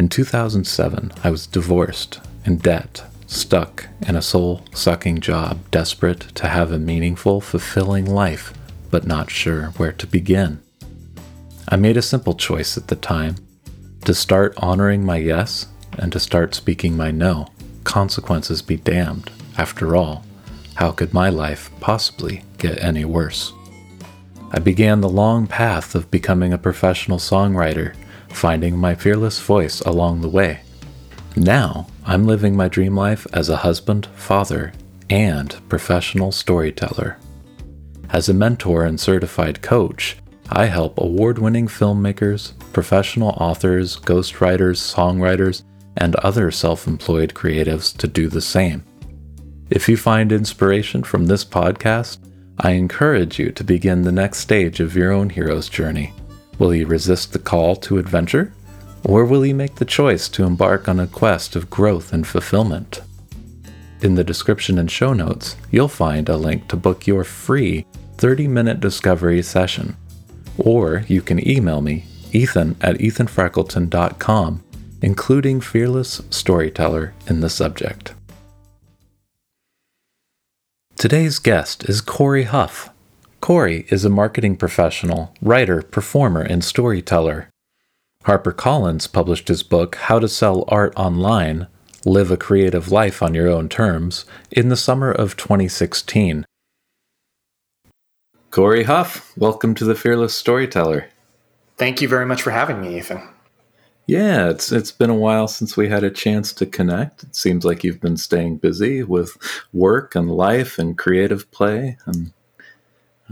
In 2007, I was divorced, in debt, stuck in a soul sucking job, desperate to have a meaningful, fulfilling life, but not sure where to begin. I made a simple choice at the time to start honoring my yes and to start speaking my no. Consequences be damned. After all, how could my life possibly get any worse? I began the long path of becoming a professional songwriter, finding my fearless voice along the way. Now, I'm living my dream life as a husband, father, and professional storyteller. As a mentor and certified coach, I help award winning filmmakers, professional authors, ghostwriters, songwriters, and other self employed creatives to do the same. If you find inspiration from this podcast, I encourage you to begin the next stage of your own hero's journey. Will he resist the call to adventure? Or will he make the choice to embark on a quest of growth and fulfillment? In the description and show notes, you'll find a link to book your free 30 minute discovery session. Or you can email me, ethan at ethanfreckleton.com, including Fearless Storyteller in the subject. Today's guest is Cory Huff. Cory is a marketing professional, writer, performer, and storyteller. HarperCollins published his book, How to Sell Art Online Live a Creative Life on Your Own Terms, in the summer of 2016. Cory Huff, welcome to the Fearless Storyteller. Thank you very much for having me, Ethan. Yeah, it's it's been a while since we had a chance to connect. It seems like you've been staying busy with work and life and creative play. And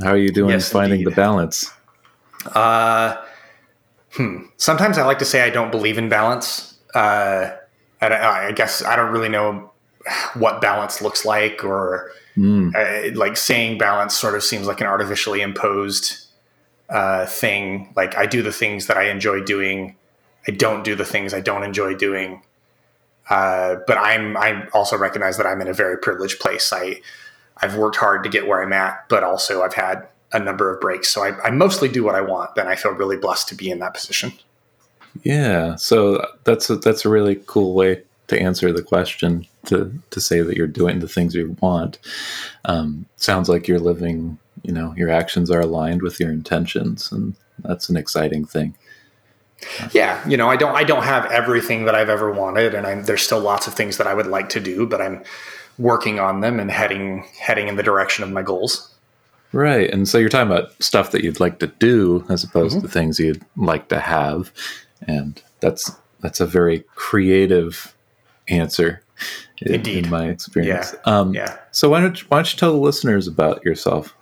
how are you doing yes, finding indeed. the balance? Uh, hmm. Sometimes I like to say I don't believe in balance. Uh, I, I guess I don't really know what balance looks like, or mm. uh, like saying balance sort of seems like an artificially imposed uh, thing. Like I do the things that I enjoy doing I don't do the things I don't enjoy doing. Uh, but I'm I also recognize that I'm in a very privileged place. I I've worked hard to get where I'm at, but also I've had a number of breaks. So I, I mostly do what I want. Then I feel really blessed to be in that position. Yeah, so that's a, that's a really cool way to answer the question to to say that you're doing the things you want. Um, sounds like you're living. You know, your actions are aligned with your intentions, and that's an exciting thing yeah you know i don't i don't have everything that i've ever wanted and I'm, there's still lots of things that i would like to do but i'm working on them and heading heading in the direction of my goals right and so you're talking about stuff that you'd like to do as opposed mm-hmm. to things you'd like to have and that's that's a very creative answer Indeed. in my experience yeah. Um, yeah so why don't, you, why don't you tell the listeners about yourself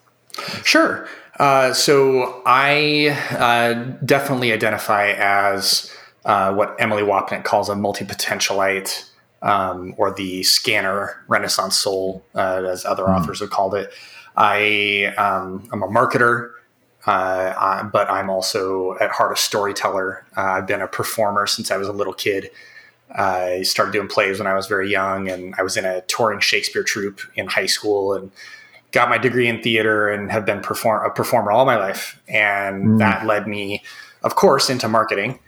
sure uh, so I uh, definitely identify as uh, what Emily Wapnick calls a multi-potentialite, um, or the scanner Renaissance soul, uh, as other mm. authors have called it. I um, I'm a marketer, uh, but I'm also at heart a storyteller. I've been a performer since I was a little kid. I started doing plays when I was very young, and I was in a touring Shakespeare troupe in high school, and got my degree in theater and have been perform- a performer all my life. And mm. that led me, of course, into marketing.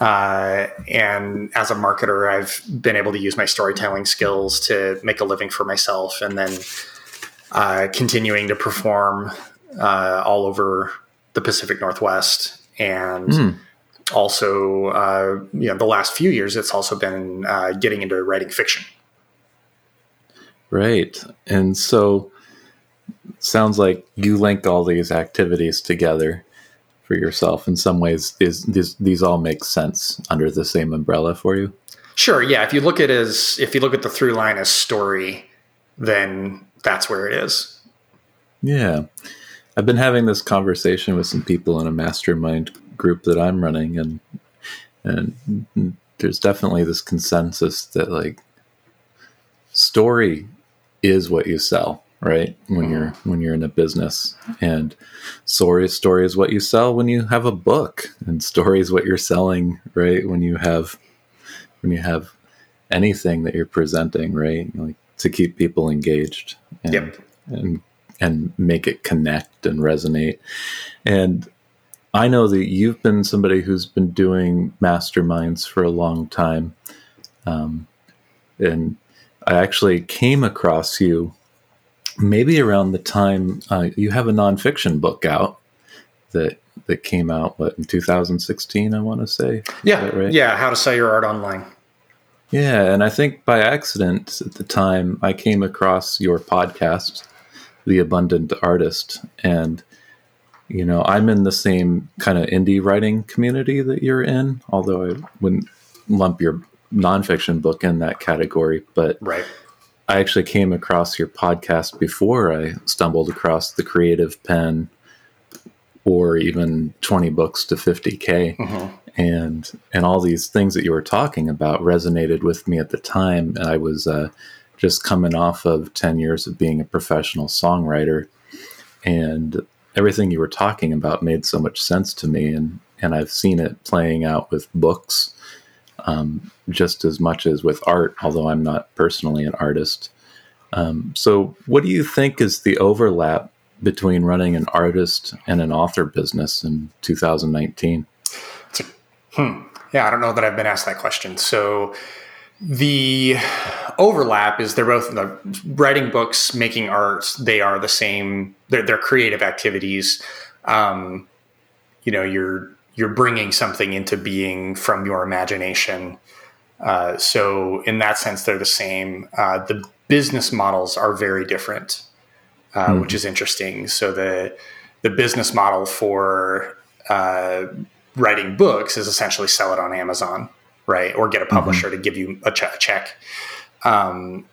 Uh, and as a marketer, I've been able to use my storytelling skills to make a living for myself and then uh, continuing to perform uh, all over the Pacific Northwest. And mm. also, uh, you know, the last few years, it's also been uh, getting into writing fiction. Right. And so, sounds like you link all these activities together for yourself. In some ways, these, these, these all make sense under the same umbrella for you. Sure. Yeah. If you look at as if you look at the through line as story, then that's where it is. Yeah. I've been having this conversation with some people in a mastermind group that I'm running, and and there's definitely this consensus that like story is what you sell right when mm-hmm. you're when you're in a business and story story is what you sell when you have a book and story is what you're selling right when you have when you have anything that you're presenting right like to keep people engaged and yep. and and make it connect and resonate and I know that you've been somebody who's been doing masterminds for a long time. Um, and I actually came across you maybe around the time uh, you have a nonfiction book out that that came out what in 2016 I want to say yeah right? yeah how to sell your art online. Yeah and I think by accident at the time I came across your podcast the abundant artist and you know i'm in the same kind of indie writing community that you're in although i wouldn't lump your nonfiction book in that category but right i actually came across your podcast before i stumbled across the creative Penn or even 20 books to 50k mm-hmm. and and all these things that you were talking about resonated with me at the time. I was uh, just coming off of 10 years of being a professional songwriter. And everything you were talking about made so much sense to me, and and I've seen it playing out with books um, just as much as with art, although I'm not personally an artist. Um, so, what do you think is the overlap between running an artist and an author business in 2019? Hmm. Yeah, I don't know that I've been asked that question. So, the overlap is they're both the writing books, making art. They are the same. They're, they're creative activities. Um, you know, you're you're bringing something into being from your imagination. Uh, so in that sense, they're the same. Uh, the business models are very different, uh, mm-hmm. which is interesting. So the the business model for uh, writing books is essentially sell it on Amazon right? Or get a publisher mm-hmm. to give you a, che- a check. Um,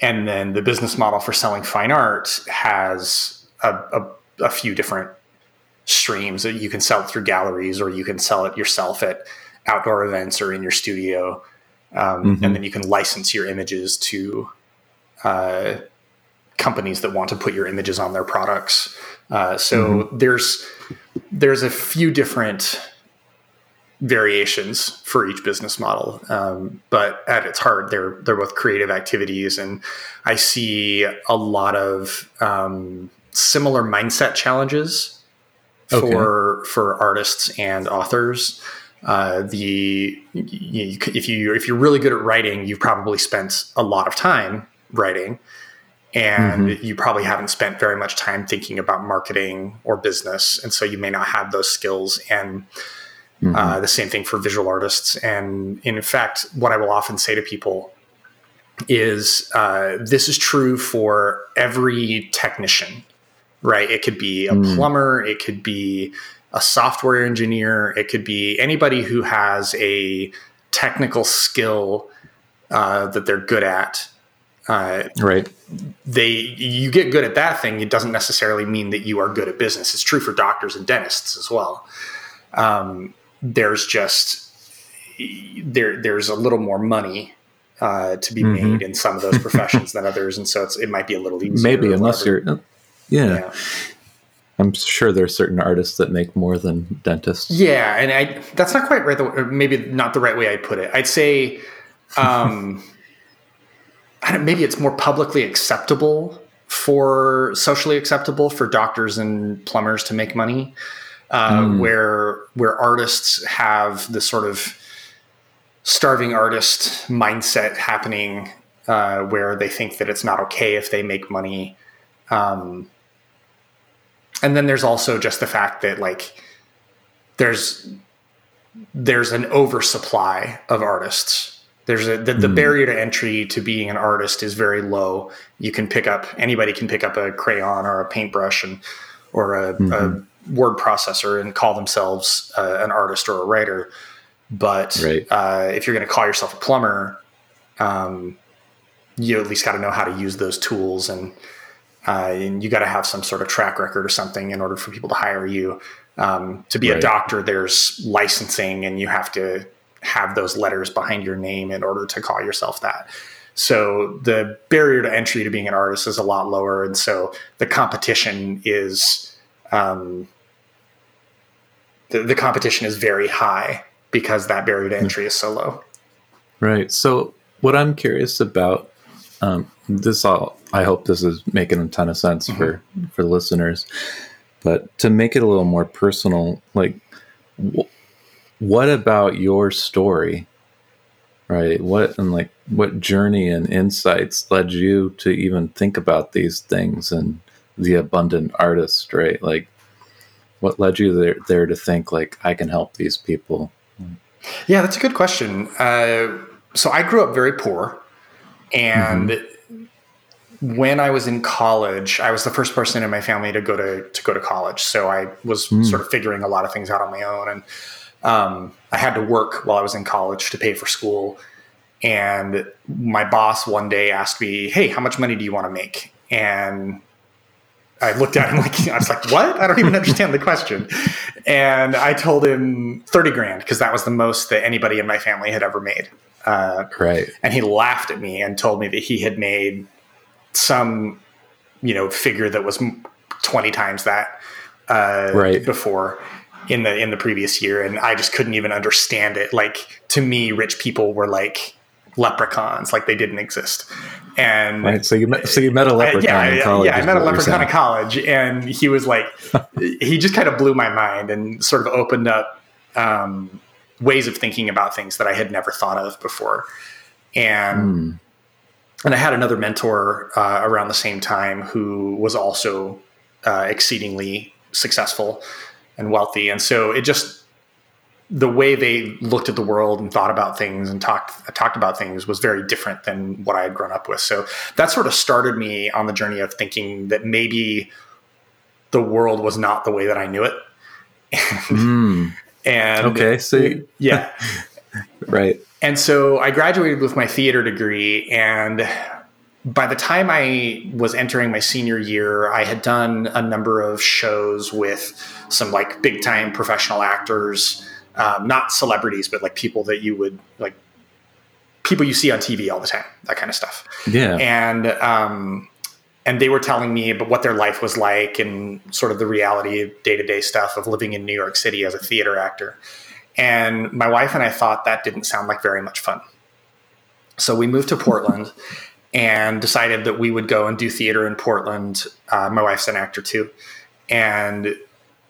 and then the business model for selling fine art has a, a, a few different streams that you can sell it through galleries or you can sell it yourself at outdoor events or in your studio. Um, mm-hmm. And then you can license your images to uh, companies that want to put your images on their products. Uh, so mm-hmm. there's there's a few different variations for each business model. Um, but at its heart, they're they're both creative activities, and I see a lot of um, similar mindset challenges okay. for for artists and authors. Uh, the you, if you if you're really good at writing, you've probably spent a lot of time writing, and mm-hmm. you probably haven't spent very much time thinking about marketing or business, and so you may not have those skills and Mm-hmm. Uh, the same thing for visual artists. And in fact, what I will often say to people is uh, this is true for every technician, right? It could be a mm. plumber, it could be a software engineer, it could be anybody who has a technical skill uh, that they're good at. Uh, right. They you get good at that thing. It doesn't necessarily mean that you are good at business. It's true for doctors and dentists as well. Um, there's just there there's a little more money uh, to be mm-hmm. made in some of those professions than others, and so it might be a little easier. Maybe unless you're, uh, yeah. yeah. I'm sure there are certain artists that make more than dentists. Yeah, and I that's not quite right. The, maybe not the right way I put it. I'd say, um, maybe it's more publicly acceptable for socially acceptable for doctors and plumbers to make money uh, mm. where where artists have this sort of starving artist mindset happening, uh, where they think that it's not okay if they make money. Um, and then there's also just the fact that like there's there's an oversupply of artists. There's a the, the mm. barrier to entry to being an artist is very low. You can pick up anybody can pick up a crayon or a paintbrush and or a, mm-hmm. a word processor and call themselves uh, an artist or a writer. But right. uh, if you're going to call yourself a plumber, um, you at least got to know how to use those tools and uh, and you got to have some sort of track record or something in order for people to hire you. Um, to be right. a doctor, there's licensing, and you have to have those letters behind your name in order to call yourself that. So the barrier to entry to being an artist is a lot lower, and so the competition is um, the, the competition is very high because that barrier to entry is so low. Right. So what I'm curious about um, this all I hope this is making a ton of sense mm-hmm. for for listeners. But to make it a little more personal, like wh- what about your story right what and like what journey and insights led you to even think about these things and the abundant artist right like what led you there, there to think like i can help these people yeah that's a good question uh, so i grew up very poor and mm-hmm. When i was in college i was the first person in my family to go to, to go to college so i was mm. sort of figuring a lot of things out on my own and um, I had to work while I was in college to pay for school. And my boss one day asked me, Hey, how much money do you want to make? And I looked at him like, I was like, What? I don't even understand the question. And I told him 30 grand because that was the most that anybody in my family had ever made. Uh, right. And he laughed at me and told me that he had made some, you know, figure that was 20 times that uh, right. before in the in the previous year and I just couldn't even understand it. Like to me, rich people were like leprechauns, like they didn't exist. And right, so you met so you met a leprechaun yeah, in college. Yeah, I met a leprechaun in college and he was like he just kind of blew my mind and sort of opened up um, ways of thinking about things that I had never thought of before. And mm. And I had another mentor uh, around the same time who was also uh, exceedingly successful and wealthy. And so it just the way they looked at the world and thought about things and talked talked about things was very different than what I had grown up with. So that sort of started me on the journey of thinking that maybe the world was not the way that I knew it. mm. And okay, so yeah, right. And so I graduated with my theater degree, and by the time I was entering my senior year, I had done a number of shows with some like big time professional actors, um, not celebrities, but like people that you would like people you see on TV all the time, that kind of stuff. Yeah. And, um, and they were telling me about what their life was like and sort of the reality day to day stuff of living in New York City as a theater actor. And my wife and I thought that didn't sound like very much fun. So we moved to Portland and decided that we would go and do theater in Portland. Uh, my wife's an actor too, and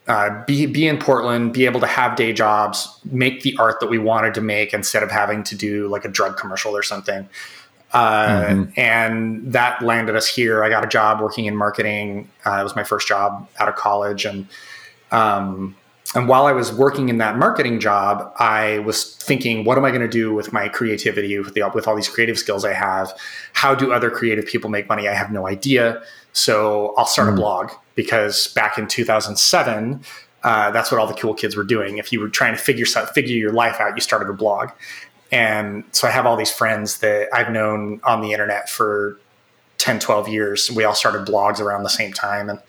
uh, be be in Portland, be able to have day jobs, make the art that we wanted to make instead of having to do like a drug commercial or something. Uh, mm-hmm. And that landed us here. I got a job working in marketing. Uh, it was my first job out of college, and um, and while I was working in that marketing job, I was thinking, what am I going to do with my creativity, with, the, with all these creative skills I have? How do other creative people make money? I have no idea. So I'll start mm. a blog because back in 2007, uh, that's what all the cool kids were doing. If you were trying to figure figure your life out, you started a blog. And so I have all these friends that I've known on the internet for 10, 12 years. We all started blogs around the same time. And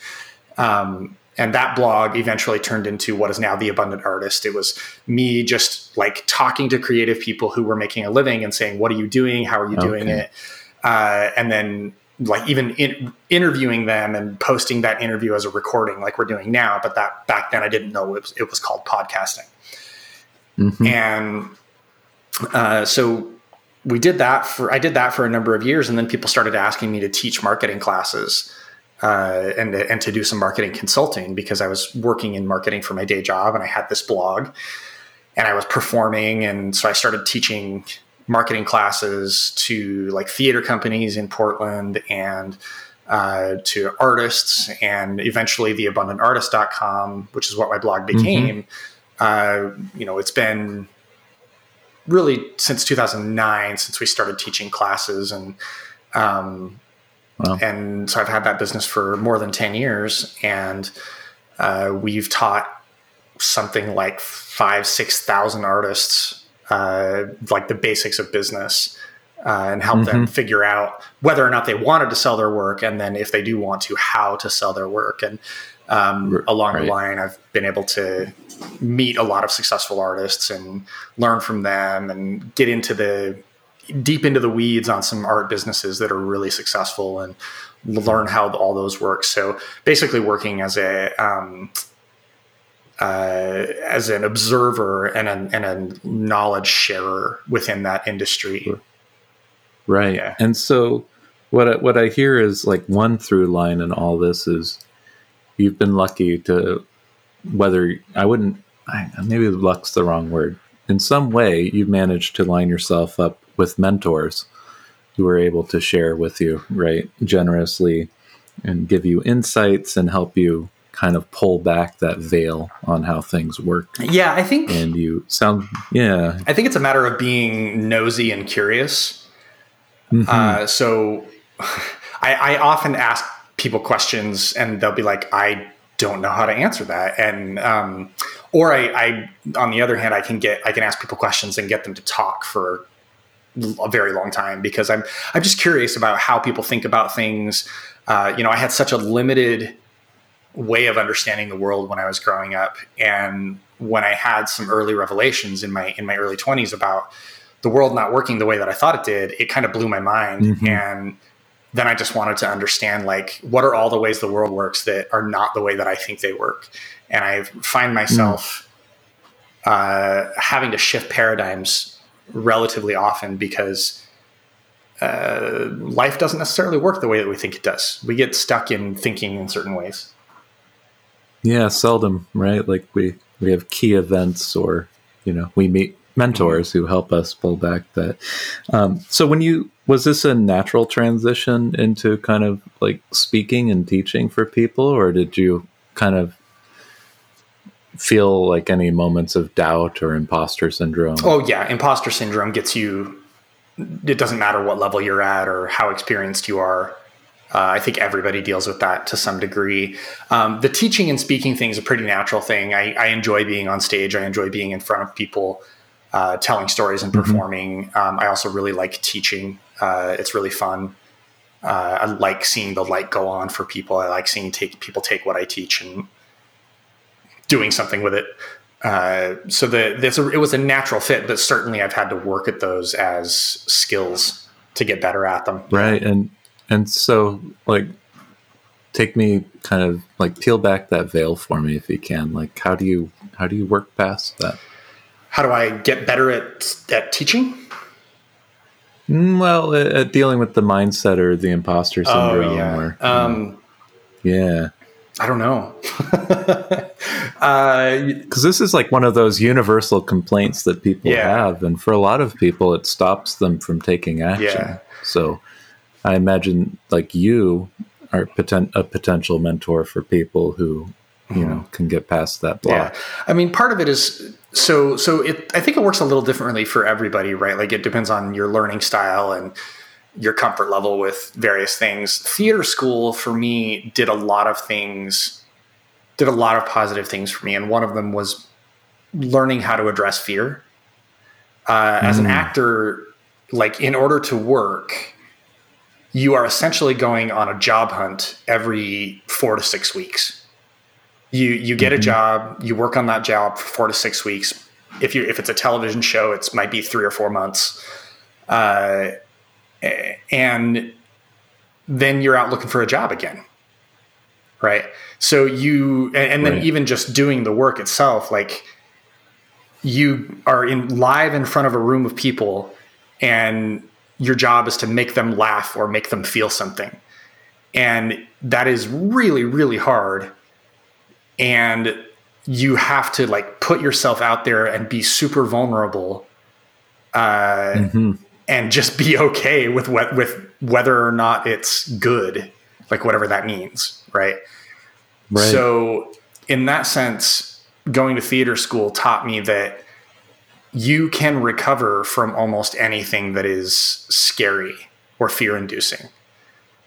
um, and that blog eventually turned into what is now the abundant artist. It was me just like talking to creative people who were making a living and saying what are you doing? How are you okay. doing it? Uh, and then like even in, interviewing them and posting that interview as a recording like we're doing now but that back then i didn't know it was, it was called podcasting. Mm-hmm. and uh, so we did that for i did that for a number of years and then people started asking me to teach marketing classes uh, and and to do some marketing consulting because I was working in marketing for my day job and I had this blog and I was performing and so I started teaching marketing classes to like theater companies in Portland and uh, to artists and eventually the abundantartist.com which is what my blog mm-hmm. became mm-hmm. uh, you know it's been really since 2009 since we started teaching classes and um, Wow. And so I've had that business for more than 10 years. And uh, we've taught something like five, 6,000 artists, uh, like the basics of business. uh, and help them figure out whether or not they wanted to sell their work, and then if they do want to, how to sell their work. And um, along right. the line, I've been able to meet a lot of successful artists and learn from them, and get into the deep into the weeds on some art businesses that are really successful, and learn how all those work. So basically, working as a um, uh, as an observer and a, and a knowledge sharer within that industry. Right. Yeah. And so what I, what I hear is like one through line in all this is you've been lucky to whether I wouldn't I, maybe luck's the wrong word. In some way you've managed to line yourself up with mentors who are able to share with you, right, generously and give you insights and help you kind of pull back that veil on how things work. Yeah, I think And you sound yeah. I think it's a matter of being nosy and curious. Mhm. Uh, so I, I often ask people questions and they'll be like, I don't know how to answer that. And, um, or I, I, on the other hand, I can get, I can ask people questions and get them to talk for a very long time because I'm, I'm just curious about how people think about things. Uh, you know, I had such a limited way of understanding the world when I was growing up. And when I had some early revelations in my, in my early twenties about the world not working the way that I thought it did, it kind of blew my mind. Mhm. And then I just wanted to understand like what are all the ways the world works that are not the way that I think they work. And I find myself uh, having to shift paradigms relatively often because uh, life doesn't necessarily work the way that we think it does. We get stuck in thinking in certain ways. Yeah, seldom, right? Like we we have key events, or you know, we meet mentors who help us pull back that. Um, so, when you was this a natural transition into kind of like speaking and teaching for people, or did you kind of feel like any moments of doubt or imposter syndrome? Oh yeah, imposter syndrome gets you. It doesn't matter what level you're at or how experienced you are. Uh, I think everybody deals with that to some degree. Um, the teaching and speaking thing is a pretty natural thing. I, I enjoy being on stage. I enjoy being in front of people, uh, telling stories and performing. Um, I also really like teaching. Uh, it's really fun. Uh, I like seeing the light go on for people. I like seeing take people take what I teach and doing something with it. Uh, so the this it was a natural fit, but certainly I've had to work at those as skills to get better at them. Right. And and so like take me kind of like peel back that veil for me if you can. Like how do you how do you work past that? How do I get better at at teaching? Mm, Well, at, at dealing with the mindset or the imposter syndrome oh yeah, or um, yeah. I don't know. uh, Because this is like one of those universal complaints that people Yeah. have, and for a lot of people, it stops them from taking action. Yeah. So, I imagine like you are poten- a potential mentor for people who you know can get past that Mm-hmm. Yeah, block. I mean, part of it is so. So it. I think it works a little differently for everybody, right? Like it depends on your learning style and your comfort level with various things. Theater school for me did a lot of things. Did a lot of positive things for me, and one of them was learning how to address fear. Uh, As an Mm. actor, like in order to work, you are essentially going on a job hunt every four to six weeks you you get a job you work on that job for four to six weeks if you if it's a television show it's might be three or four months uh, and then you're out looking for a job again right so you and, then Right. even just doing the work itself like you are in live in front of a room of people and your job is to make them laugh or make them feel something and that is really really hard and you have to like put yourself out there and be super vulnerable uh, Mhm. And just be okay with what with whether or not it's good like whatever that means right Right. so, in that sense, going to theater school taught me that you can recover from almost anything that is scary or fear inducing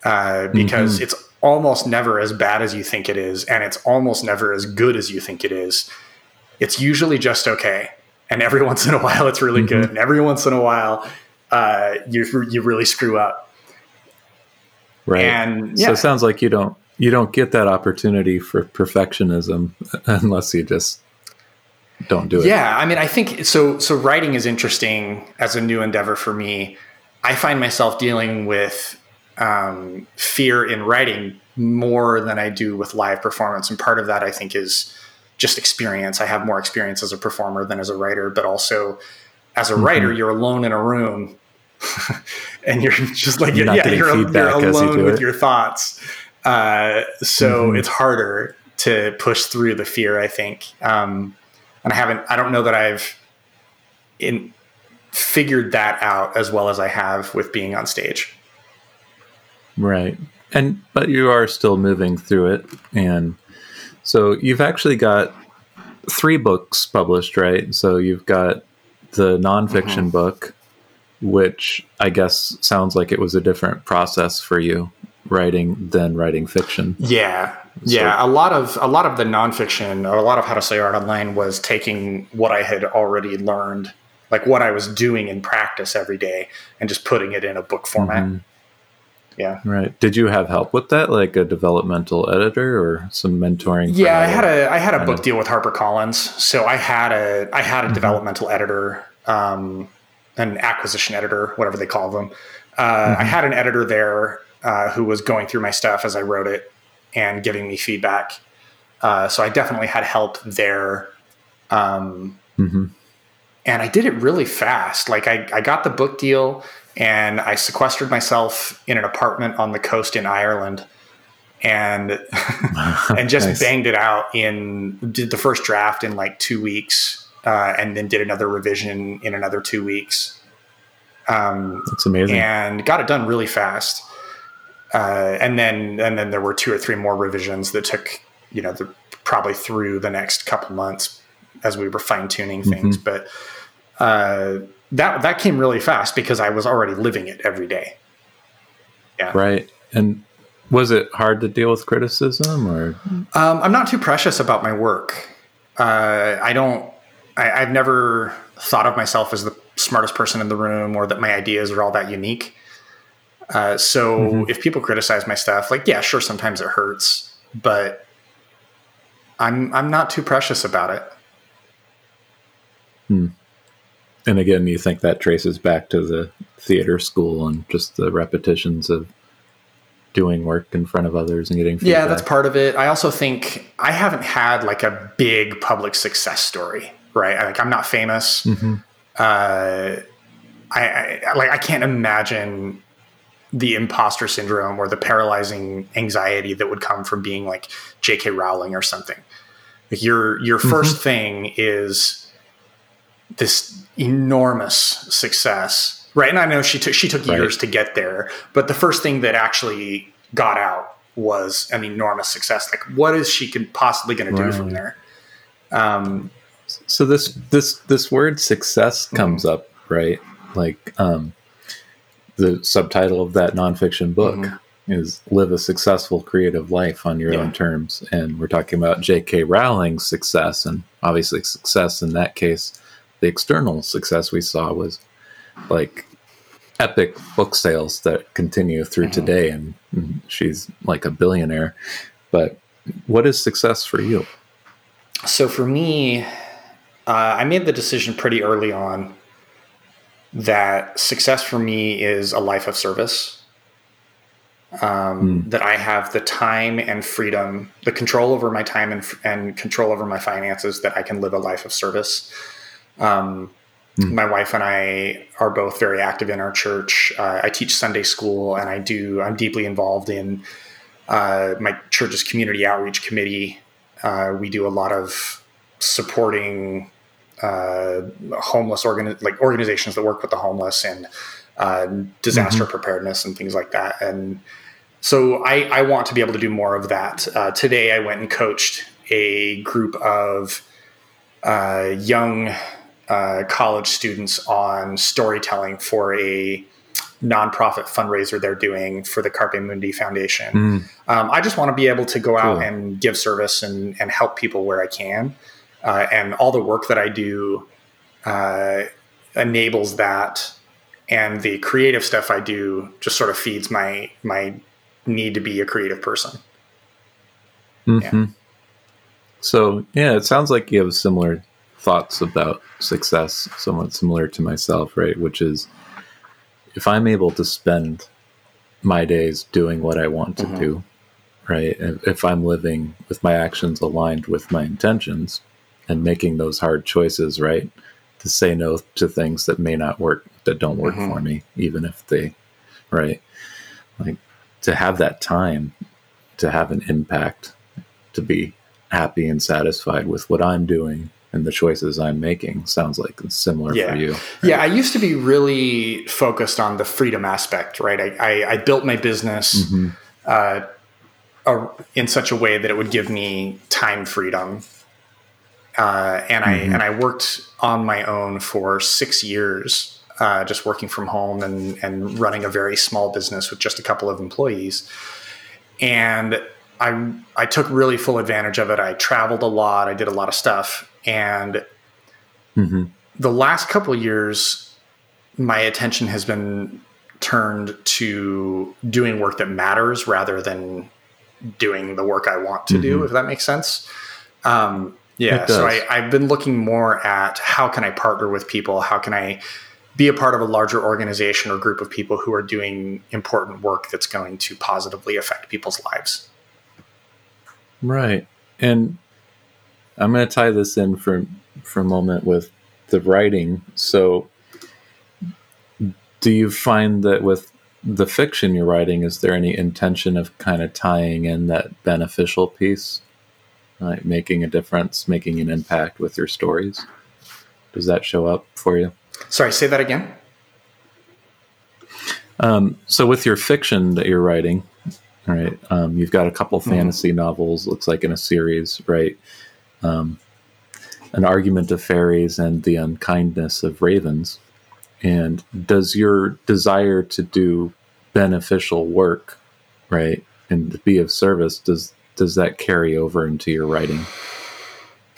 uh, because it's almost never as bad as you think it is, and it's almost never as good as you think it is. It's usually just okay. And every once in a while, it's really good. And every once in a while, uh, you you really screw up. Right. And So it sounds like you don't you don't get that opportunity for perfectionism unless you just don't do it. Yeah, I mean, I think so. So writing is interesting as a new endeavor for me. I find myself dealing with um, fear in writing more than I do with live performance, and part of that I think is just experience. I have more experience as a performer than as a writer, but also as a Mm-hmm. writer, you're alone in a room, and you're just like You're not yeah, you're, you're as you alone with it. your thoughts. Uh, so Mhm. it's harder to push through the fear. I think. Um, and I haven't. I don't know that I've in figured that out as well as I have with being on stage. Right. And but you are still moving through it and so you've actually got three books published, right? So you've got the nonfiction Mhm. book, which I guess sounds like it was a different process for you writing than writing fiction. Yeah, yeah. A lot of a lot of the nonfiction, or a lot of how to sell art online, was taking what I had already learned, like what I was doing in practice every day, and just putting it in a book format. Mhm. Yeah. Right. Did you have help with that, like a developmental editor or some mentoring? Yeah, I had a I had a book of- deal with HarperCollins, so I had a I had a Mhm. developmental editor, um, an acquisition editor, whatever they call them. Uh, I Mhm. had an editor there uh, who was going through my stuff as I wrote it and giving me feedback. Uh, so I definitely had help there. Um, Mhm. And I did it really fast. Like I, I got the book deal and I sequestered myself in an apartment on the coast in Ireland and and just Nice. banged it out in did the first draft in like two weeks uh, and then did another revision in another two weeks um, That's amazing. and got it done really fast uh, and then and then there were two or three more revisions that took you know the, probably through the next couple months as we were fine tuning things but uh, that that came really fast because I was already living it every day Right. And was it hard to deal with criticism or Um, I'm not too precious about my work. Uh, I don't. I, I've never thought of myself as the smartest person in the room, or that my ideas are all that unique. Uh, so Mhm. if people criticize my stuff, like yeah, sure, sometimes it hurts, but I'm I'm not too precious about it. And again you think that traces back to the theater school and just the repetitions of doing work in front of others and getting feedback. Yeah, that's part of it. I also think I haven't had like a big public success story, right? Like I'm not famous. Mhm. uh, I, I like I can't imagine the imposter syndrome or the paralyzing anxiety that would come from being like J.K. Rowling or something. Like your your 1st thing is this enormous success, right? And I know she took she took Right. years to get there, but the first thing that actually got out was an enormous success. Like, what is she can possibly going to do from there? Um, So this this this word success comes Mm-hmm. up, right? Like um the subtitle of that nonfiction book Mhm. is live a successful creative life on your Yeah. own terms. And we're talking about J.K. Rowling's success and obviously success in that case, the external success we saw was like epic book sales that continue through Mhm. today and, and she's like a billionaire. But what is success for you? So for me, uh, I made the decision pretty early on that success for me is a life of service. Um, That I have the time and freedom, the control over my time and, and control over my finances, that I can live a life of service. Um, Hmm. My wife and I are both very active in our church. Uh, I teach Sunday school, and I do. I'm deeply involved in uh, my church's community outreach committee. Uh, we do a lot of supporting uh, homeless organi- like organizations that work with the homeless and uh, disaster preparedness and things like that. And so I, I want to be able to do more of that. Uh, today, I went and coached a group of uh, young uh, college students on storytelling for a nonprofit fundraiser they're doing for the Carpe Mundi Foundation. Mm, Um, I just want to be able to go out and give service and, and help people where I can. Uh, and all the work that I do uh, enables that and the creative stuff I do just sort of feeds my my need to be a creative person. Mm-hmm. Yeah. So yeah, it sounds like you have a similar thoughts about success, somewhat similar to myself, right? Which is if I'm able to spend my days doing what I want to mm-hmm. do, right? If I'm living with my actions aligned with my intentions and making those hard choices, right? To say no to things that may not work, that don't work mm-hmm. for me, even if they, right? Like to have that time to have an impact, to be happy and satisfied with what I'm doing and the choices I'm making sounds like similar yeah. for you. Right? Yeah, I used to be really focused on the freedom aspect, right? I, I, I built my business mm-hmm. uh, in such a way that it would give me time freedom. Uh, and I mm-hmm. and I worked on my own for six years, uh, just working from home and and running a very small business with just a couple of employees. And I I took really full advantage of it. I traveled a lot. I did a lot of stuff, and mm-hmm. the last couple years, my attention has been turned to doing work that matters rather than doing the work I want to mm-hmm. do. If that makes sense. Um, yeah. So I, I've been looking more at how can I partner with people? How can I be a part of a larger organization or group of people who are doing important work that's going to positively affect people's lives. Right. And I'm going to tie this in for for a moment with the writing. So do you find that with the fiction you're writing is there any intention of kind of tying in that beneficial piece? Like making a difference, making an impact with your stories? Does that show up for you? Sorry, say that again. Um, so with your fiction that you're writing, right? Um, you've got a couple mm-hmm. fantasy novels, looks like in a series, right? Um, an argument of fairies and the unkindness of ravens. And does your desire to do beneficial work, right, and to be of service, does does that carry over into your writing?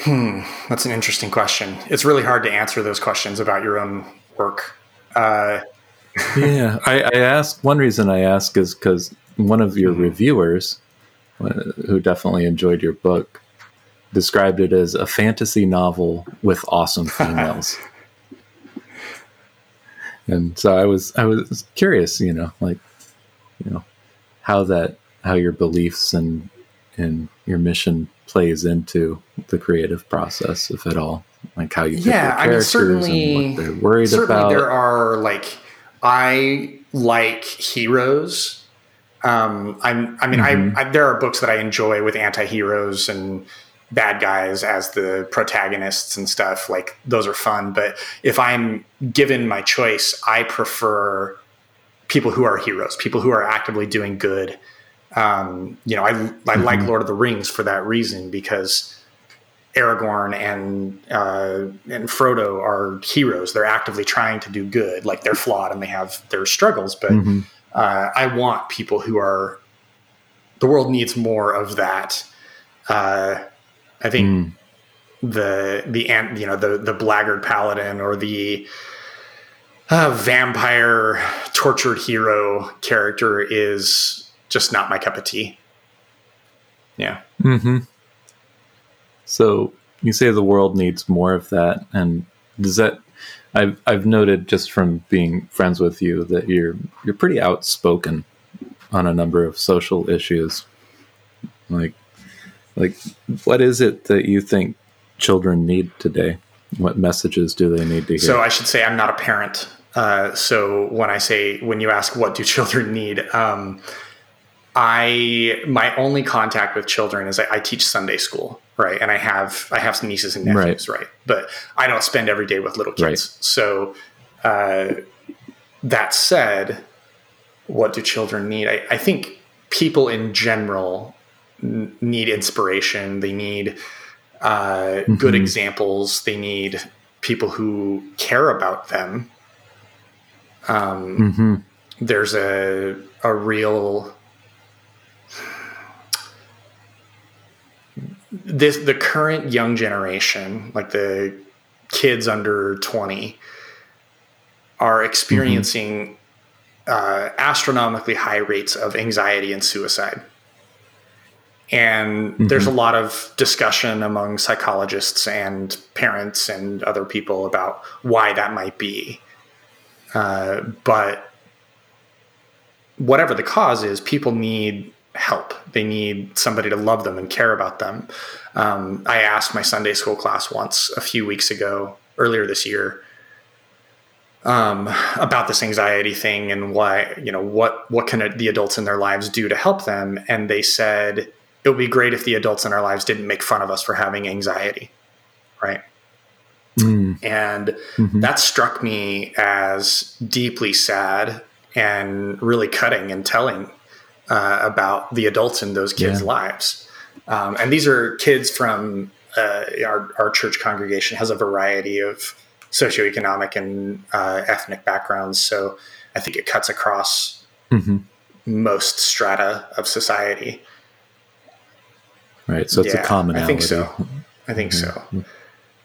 Hmm, that's an interesting question. It's really hard to answer those questions about your own work. Uh, yeah, I, I ask. One reason I ask is because one of your mm-hmm. reviewers, uh, who definitely enjoyed your book, described it as a fantasy novel with awesome females. and so I was I was curious, you know, like you know how that how your beliefs and and your mission plays into the creative process, if at all, like how you yeah, I mean, certainly, they're worried certainly about. There are like I like heroes um, I'm, I mean, mm-hmm. I, I, there are books that I enjoy with anti-heroes and bad guys as the protagonists and stuff. Like those are fun. But if I'm given my choice, I prefer people who are heroes, people who are actively doing good. Um, you know, I, I mm-hmm. like Lord of the Rings for that reason because Aragorn and uh, and Frodo are heroes. They're actively trying to do good. Like they're flawed and they have their struggles, but mm-hmm uh, I want people who are. The world needs more of that. Uh, I think mm. the the you know the the blackguard paladin or the uh, vampire tortured hero character is just not my cup of tea. Yeah. Hmm. So you say the world needs more of that, and does that I've I've noted just from being friends with you that you're you're pretty outspoken on a number of social issues. Like like what is it that you think children need today? What messages do they need to hear? So I should say I'm not a parent. Uh, so when I say when you ask what do children need, um, I my only contact with children is I, I, teach Sunday school, right? And I have I have some nieces and nephews, right? right? But I don't spend every day with little kids. Right. So uh, that said, what do children need? I, I think people in general need inspiration. They need uh, mm-hmm. good examples. They need people who care about them. Um, mm-hmm. There's a a real this the current young generation, like the kids under 20, are experiencing mm-hmm. uh, astronomically high rates of anxiety and suicide. And mm-hmm. there's a lot of discussion among psychologists and parents and other people about why that might be. Uh, but whatever the cause is, people need help. They need somebody to love them and care about them. Um, I asked my Sunday school class once a few weeks ago, earlier this year, um, about this anxiety thing and why, you know, what what can the adults in their lives do to help them? And they said it would be great if the adults in our lives didn't make fun of us for having anxiety, right? Mm. And mm-hmm. that struck me as deeply sad and really cutting and telling uh, about the adults in those kids' yeah. lives. Um, and these are kids from uh, our, our church congregation has a variety of socioeconomic and uh, ethnic backgrounds. So I think it cuts across mm-hmm. most strata of society. Right. So it's yeah, a commonality. I think so. I think mm-hmm. so.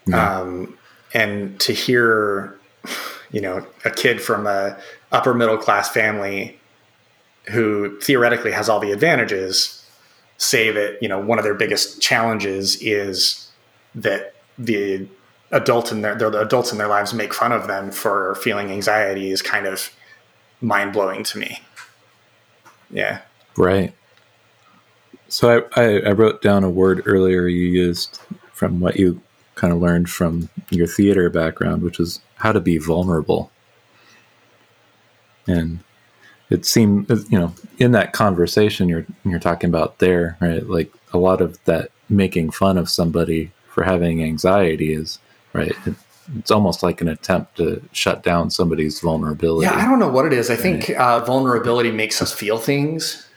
Yeah. Um, and to hear, you know, a kid from a upper middle class family who theoretically has all the advantages say that you know one of their biggest challenges is that the adults in their, the adults in their lives make fun of them for feeling anxiety is kind of mind blowing to me. Yeah. Right. So I, I, I, wrote down a word earlier you used from what you kind of learned from your theater background, which is how to be vulnerable. And it seemed, you know, in that conversation you're you're talking about there, right? Like a lot of that making fun of somebody for having anxiety is right. It, it's almost like an attempt to shut down somebody's vulnerability. Yeah, I don't know what it is. I think uh, vulnerability makes us feel things,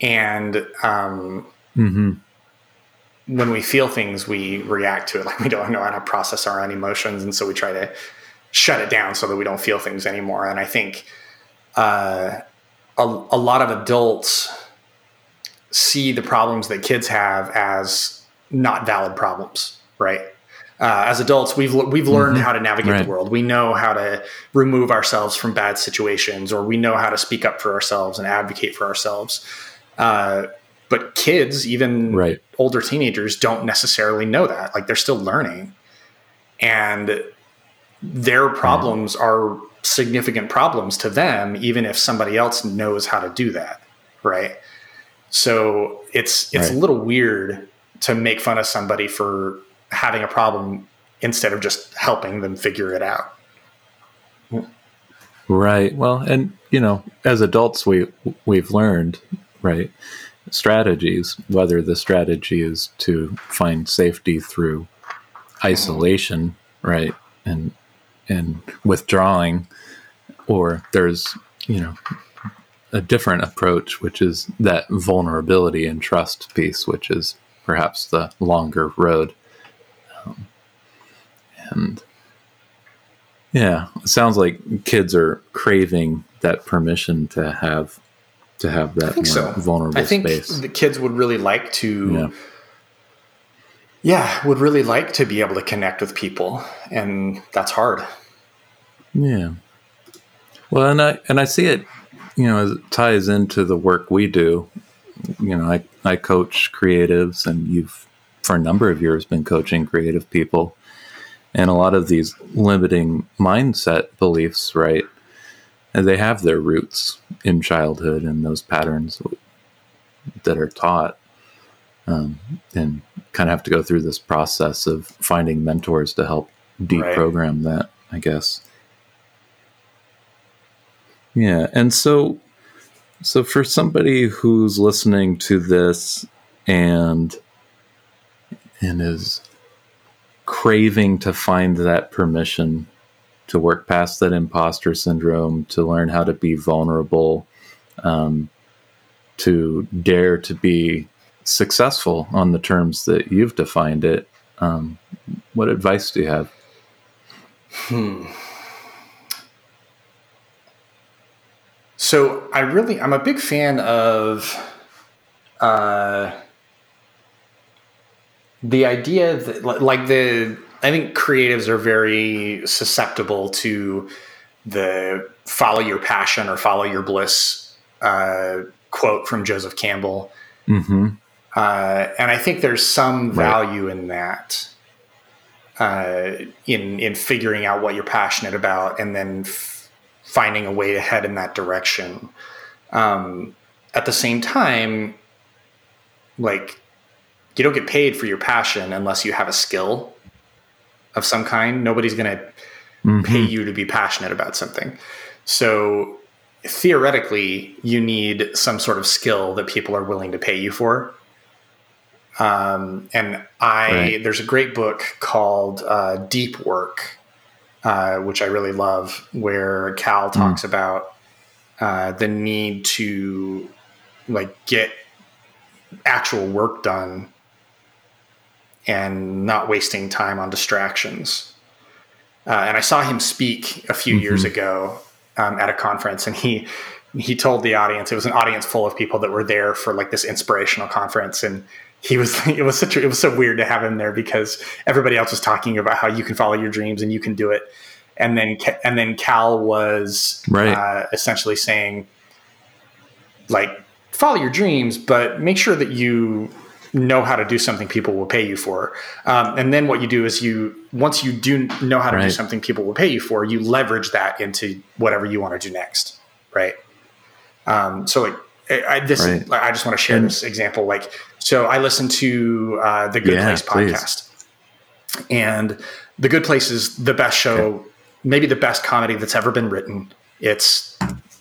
and um, mm-hmm. when we feel things, we react to it like we don't know how to process our own emotions, and so we try to shut it down so that we don't feel things anymore. And I think uh, a, a lot of adults see the problems that kids have as not valid problems, right? Uh, as adults, we've we've learned mm-hmm. how to navigate right. the world. We know how to remove ourselves from bad situations, or we know how to speak up for ourselves and advocate for ourselves. Uh, but kids, even right. older teenagers, don't necessarily know that. Like they're still learning, and their problems mm. are significant problems to them, even if somebody else knows how to do that, right? So it's it's right. a little weird to make fun of somebody for having a problem instead of just helping them figure it out. Right. Well, and you know, as adults, we we've learned right strategies. Whether the strategy is to find safety through isolation, right, and and withdrawing, or there's you know a different approach, which is that vulnerability and trust piece, which is perhaps the longer road. Um, and yeah, it sounds like kids are craving that permission to have to have that more so. vulnerable I think space. The kids would really like to. Yeah. yeah, would really like to be able to connect with people, and that's hard. Yeah. Well, and I and I see it, you know, as it ties into the work we do. You know, I I coach creatives, and you've for a number of years been coaching creative people, and a lot of these limiting mindset beliefs, right? They have their roots in childhood and those patterns that are taught, um, and kind of have to go through this process of finding mentors to help deprogram right. that. I guess. Yeah, and so so for somebody who's listening to this and and is craving to find that permission to work past that imposter syndrome, to learn how to be vulnerable, um, to dare to be successful on the terms that you've defined it. Um, what advice do you have? Hmm. So I really, I'm a big fan of uh, the idea that, like, the, I think creatives are very susceptible to the follow your passion or follow your bliss uh, quote from Joseph Campbell. Mm-hmm. Uh, and I think there's some value right. in that, uh, in in figuring out what you're passionate about, and then f- finding a way to head in that direction. Um, at the same time, like you don't get paid for your passion unless you have a skill of some kind. Nobody's going to mm-hmm. pay you to be passionate about something. So theoretically, you need some sort of skill that people are willing to pay you for. Um, and I right. there's a great book called uh, Deep Work, uh, which I really love, where Cal talks mm. about uh, the need to like get actual work done and not wasting time on distractions. Uh, and I saw him speak a few mm-hmm. years ago um, at a conference, and he he told the audience it was an audience full of people that were there for like this inspirational conference, and he was it was such a, it was so weird to have him there because everybody else was talking about how you can follow your dreams and you can do it, and then and then Cal was right. uh, essentially saying like follow your dreams, but make sure that you know how to do something people will pay you for. Um, and then what you do is you, once you do know how to right. do something people will pay you for, you leverage that into whatever you want to do next. Right. Um, so like, I, this, right. I just want to share this example. Like, so I listened to uh, the Good yeah, Place podcast, please. and the Good Place is the best show, okay. maybe the best comedy that's ever been written. It's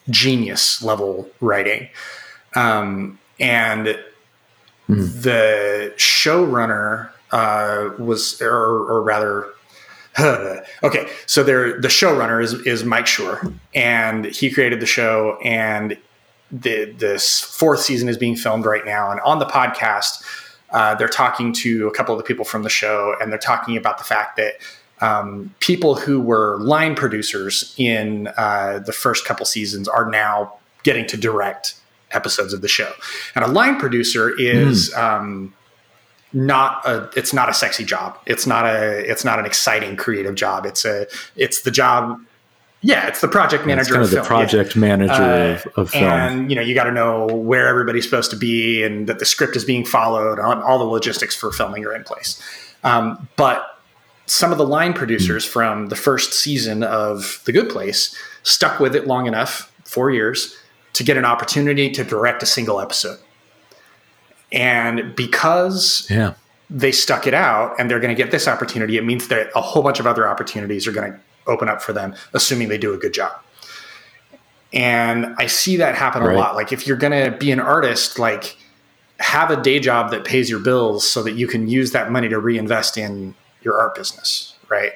genius level writing. Um, and Mm. The showrunner uh, was, or, or rather, okay, so there, the showrunner is is Mike Schur, and he created the show, and the this fourth season is being filmed right now, and on the podcast. Uh, they're talking to a couple of the people from the show, and they're talking about the fact that um, people who were line producers in uh, the first couple seasons are now getting to direct episodes of the show. And a line producer is mm. um, not a it's not a sexy job. It's not a it's not an exciting creative job. It's a it's the job yeah, it's the project manager. It's kind of, the project yeah. manager uh, of, of, film. And you know, you got to know where everybody's supposed to be, and that the script is being followed. On all the logistics for filming are in place. Um, but some of the line producers mm. from the first season of The Good Place stuck with it long enough, four years, to get an opportunity to direct a single episode. And because yeah. they stuck it out and they're going to get this opportunity, it means that a whole bunch of other opportunities are going to open up for them, assuming they do a good job. And I see that happen right. a lot. Like if you're going to be an artist, like have a day job that pays your bills so that you can use that money to reinvest in your art business, right?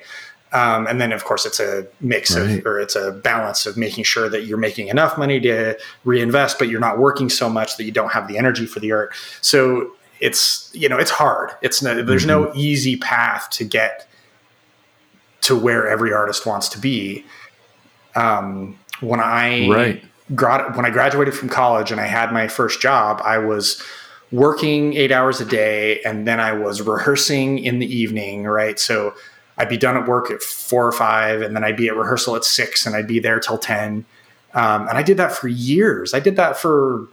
Um, and then, of course, it's a mix right. of, or it's a balance of making sure that you're making enough money to reinvest, but you're not working so much that you don't have the energy for the art. So it's, you know, it's hard. It's no, there's mm-hmm. no easy path to get to where every artist wants to be. Um, when I right. gra- when I graduated from college and I had my first job, I was working eight hours a day, and then I was rehearsing in the evening. Right, so I'd be done at work at four or five, and then I'd be at rehearsal at six, and I'd be there till ten. Um, and I did that for years. I did that for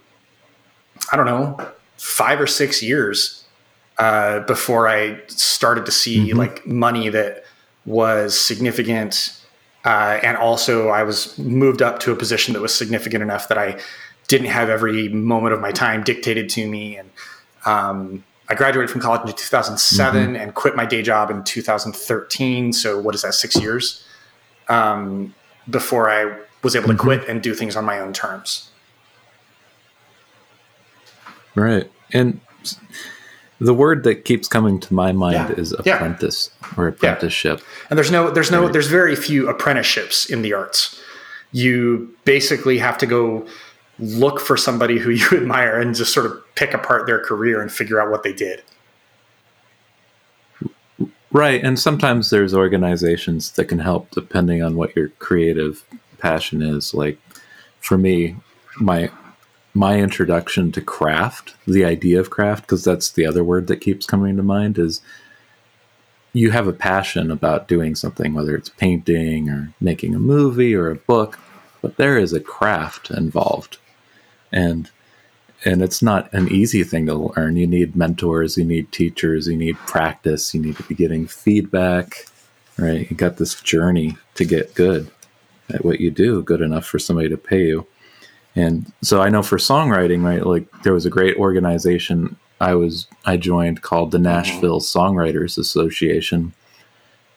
I don't know five or six years uh, before I started to see mm-hmm. like money that was significant. Uh, and also, I was moved up to a position that was significant enough that I didn't have every moment of my time dictated to me. And um, I graduated from college in 2007 mm-hmm. and quit my day job in 2013. So what is that? Six years um, before I was able to mm-hmm. quit and do things on my own terms. Right, and the word that keeps coming to my mind yeah. is apprentice yeah. or apprenticeship. Yeah. And there's no, there's no, right. there's very few apprenticeships in the arts. You basically have to go look for somebody who you admire and just sort of pick apart their career and figure out what they did. Right. And sometimes there's organizations that can help depending on what your creative passion is. Like for me, my my introduction to craft, the idea of craft, because that's the other word that keeps coming to mind, is you have a passion about doing something, whether it's painting or making a movie or a book, but there is a craft involved. And and it's not an easy thing to learn. You need mentors, you need teachers, you need practice, you need to be getting feedback, right? You got this journey to get good at what you do, good enough for somebody to pay you. And so I know for songwriting, right, like there was a great organization I was I joined called the Nashville Songwriters Association.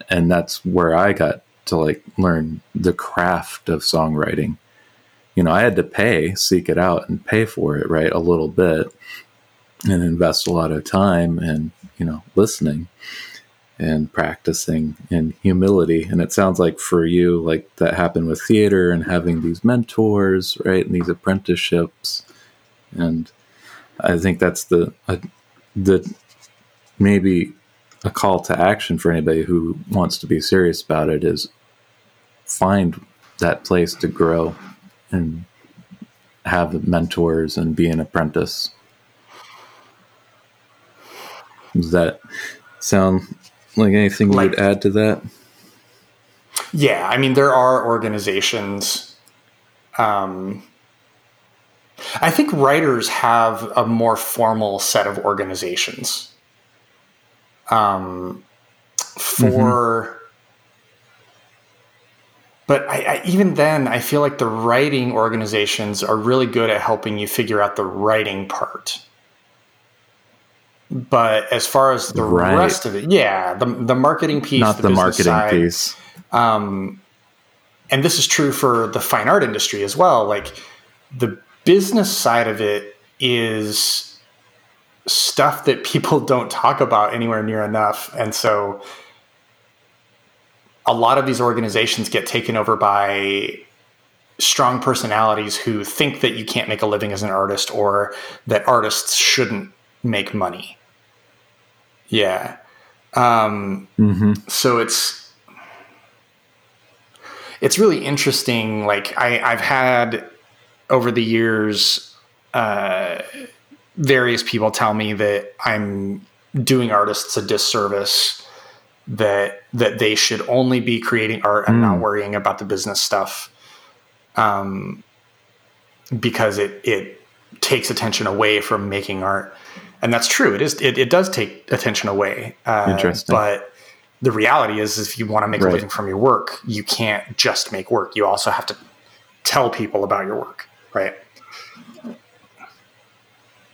And that's where I got to like learn the craft of songwriting. You know, I had to pay, seek it out and pay for it, right? A little bit and invest a lot of time and, you know, listening and practicing and humility. And it sounds like for you, like that happened with theater and having these mentors, right? And these apprenticeships. And I think that's the, uh, the maybe a call to action for anybody who wants to be serious about it is find that place to grow and have mentors and be an apprentice. Does that sound like anything like, you would add to that? Yeah, I mean, there are organizations. Um, I think writers have a more formal set of organizations. Um, for mm-hmm. But I, I, even then i feel like the writing organizations are really good at helping you figure out the writing part. But as far as the right. rest of it yeah the, the marketing piece not the, the marketing side, piece. um, and this is true for the fine art industry as well like the business side of it is stuff that people don't talk about anywhere near enough. And so a lot of these organizations get taken over by strong personalities who think that you can't make a living as an artist or that artists shouldn't make money. Yeah. Um, mm-hmm. So it's it's really interesting. Like I, I've had over the years, uh, various people tell me that I'm doing artists a disservice that that they should only be creating art and mm. not worrying about the business stuff um, because it it takes attention away from making art and that's true it is it, it does take attention away uh, Interesting. but the reality is if you want to make right. a living from your work you can't just make work you also have to tell people about your work right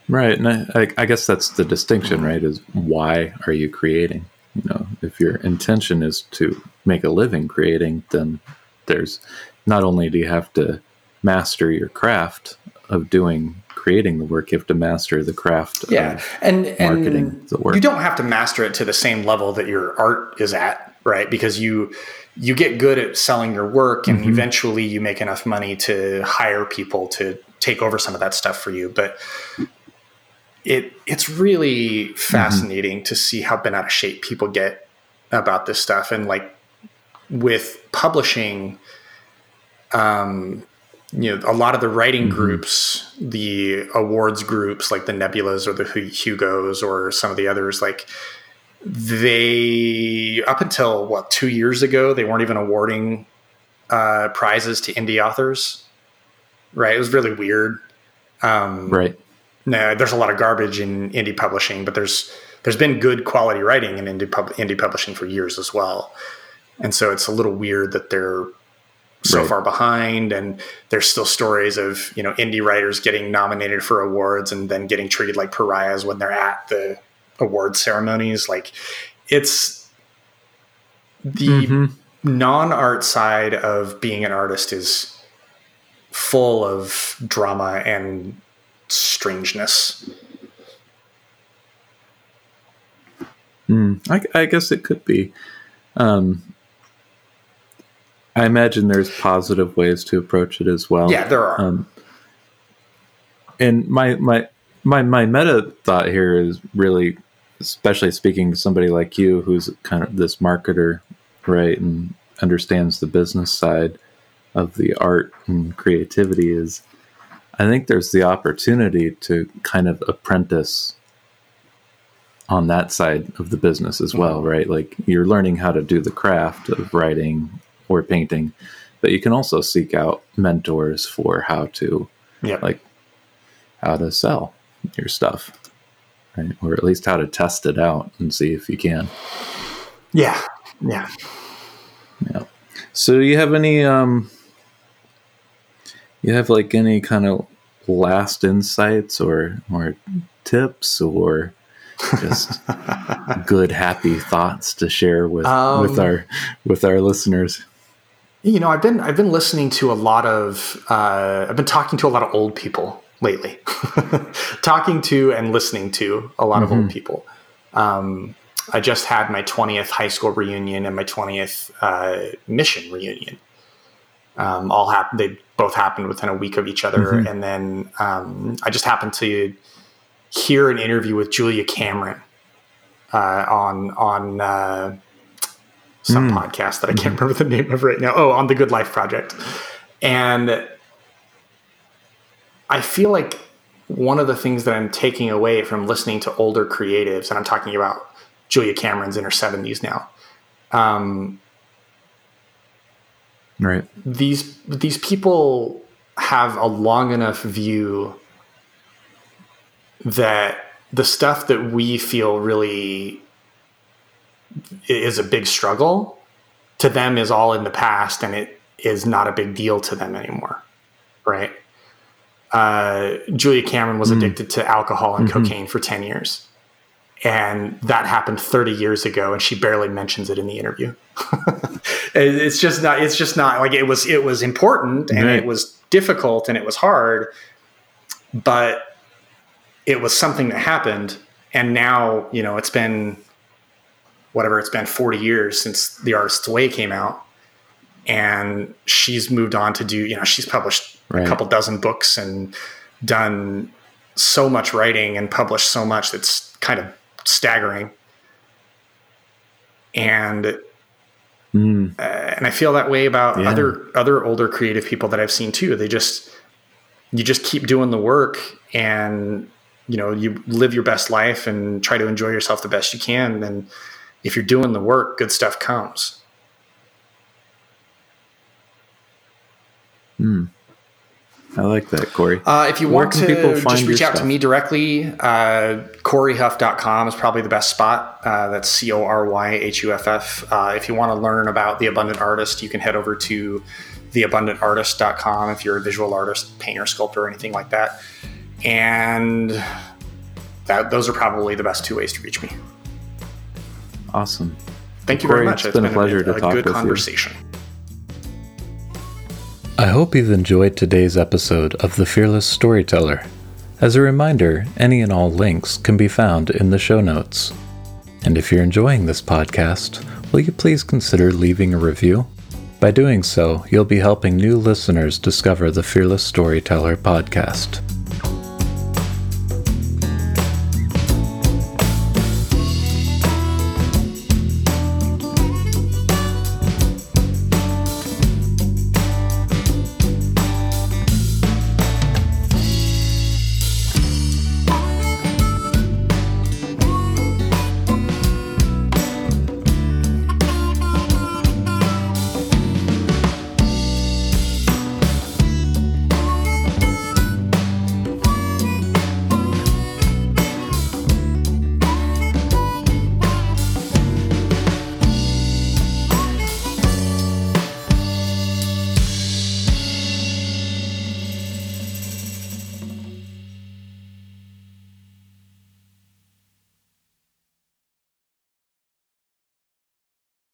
right and I, I guess that's the distinction right is why are you creating you know if your intention is to make a living creating then there's not only do you have to master your craft of doing creating the work you have to master the craft yeah and marketing and the work. you don't have to master it to the same level that your art is at right? Because you you get good at selling your work and mm-hmm. eventually you make enough money to hire people to take over some of that stuff for you. But it it's really fascinating mm-hmm. to see how bent out of shape people get about this stuff. And like with publishing um you know a lot of the writing mm-hmm. groups the awards groups like the nebulas or the hugos or some of the others like they up until what two years ago they weren't even awarding uh, prizes to indie authors. Right? It was really weird. Um, right no, there's a lot of garbage in indie publishing, but there's there's been good quality writing in indie pub, indie publishing for years as well. And so it's a little weird that they're so right. far behind and there's still stories of, you know, indie writers getting nominated for awards and then getting treated like pariahs when they're at the award ceremonies. Like it's the mm-hmm. non-art side of being an artist is full of drama and strangeness. Mm, I, I, guess it could be. Um, I imagine there's positive ways to approach it as well. Yeah, there are. Um, and my my my my meta thought here is really, especially speaking to somebody like you, who's kind of this marketer, right, and understands the business side of the art and creativity is I think there's the opportunity to kind of apprentice on that side of the business as well, mm-hmm. right? Like you're learning how to do the craft of writing or painting, but you can also seek out mentors for how to, yep. like, how to sell your stuff, right? Or at least how to test it out and see if you can. Yeah, yeah, yeah. So, do you have any um, you have like any kind of last insights or or tips or just good happy thoughts to share with um, with our with our listeners you know i've been i've been listening to a lot of uh, i've been talking to a lot of old people lately talking to and listening to a lot mm-hmm. of old mm-hmm. people um, i just had my 20th high school reunion and my 20th uh, mission reunion um, all happened they both happened within a week of each other mm-hmm. and then um, i just happened to hear an interview with Julia Cameron uh, on on uh, some mm. podcast that I can't mm-hmm. remember the name of right now. Oh, on the Good Life Project, and I feel like one of the things that I'm taking away from listening to older creatives, and I'm talking about Julia Cameron's in her 70s now. Um, right. These these people have a long enough view that the stuff that we feel really is a big struggle to them is all in the past and it is not a big deal to them anymore right uh, julia cameron was mm. addicted to alcohol and mm-hmm. cocaine for 10 years and that happened 30 years ago and she barely mentions it in the interview it's just not it's just not like it was it was important and right. it was difficult and it was hard but it was something that happened and now you know it's been whatever it's been 40 years since the artist's way came out and she's moved on to do you know she's published right. a couple dozen books and done so much writing and published so much that's kind of staggering and mm. uh, and I feel that way about yeah. other other older creative people that I've seen too. They just you just keep doing the work and you know you live your best life and try to enjoy yourself the best you can and if you're doing the work good stuff comes hmm I like that, Cory. Uh, if you want to just reach out stuff? to me directly, uh, CoryHuff.com is probably the best spot. Uh, that's C O R Y H U F F. Uh, if you want to learn about The Abundant Artist, you can head over to theabundantartist.com if you're a visual artist, painter, sculptor, or anything like that and that those are probably the best two ways to reach me. Awesome. Thank you Cory, very much. It's, it's been, been, a pleasure a, to a talk good with conversation. You. I hope you've enjoyed today's episode of The Fearless Storyteller. As a reminder, any and all links can be found in the show notes. And if you're enjoying this podcast, will you please consider leaving a review? By doing so, you'll be helping new listeners discover the Fearless Storyteller podcast.